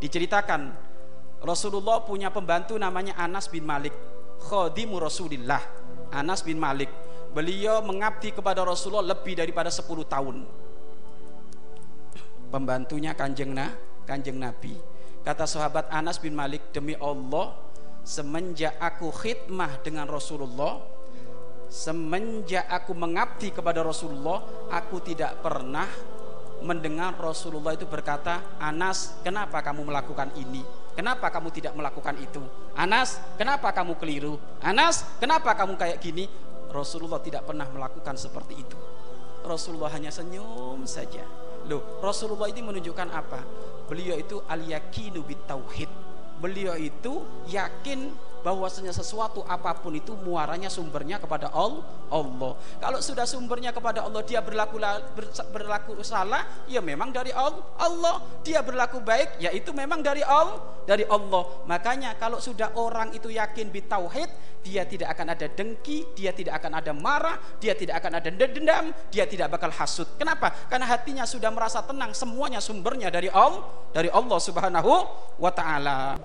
Diceritakan Rasulullah punya pembantu namanya Anas bin Malik, khadimu Rasulillah. Anas bin Malik. Beliau mengabdi kepada Rasulullah lebih daripada 10 tahun. Pembantunya Kanjeng Na, Kanjeng Nabi. Kata sahabat Anas bin Malik, demi Allah, semenjak aku khidmah dengan Rasulullah, semenjak aku mengabdi kepada Rasulullah, aku tidak pernah mendengar Rasulullah itu berkata, Anas, kenapa kamu melakukan ini? Kenapa kamu tidak melakukan itu? Anas, kenapa kamu keliru? Anas, kenapa kamu kayak gini? Rasulullah tidak pernah melakukan seperti itu. Rasulullah hanya senyum saja. Loh, Rasulullah ini menunjukkan apa? Beliau itu al-yakinu tauhid. Beliau itu yakin bahwasanya sesuatu apa pun itu muaranya sumbernya kepada Allah. Kalau sudah sumbernya kepada Allah dia berlaku berlaku salah, ya memang dari Allah. Dia berlaku baik, ya itu memang dari Allah, dari Allah. Makanya kalau sudah orang itu yakin bitauhid, dia tidak akan ada dengki, dia tidak akan ada marah, dia tidak akan ada dendam, dia tidak bakal hasut. Kenapa? Karena hatinya sudah merasa tenang, semuanya sumbernya dari Allah, dari Allah Subhanahu wa taala.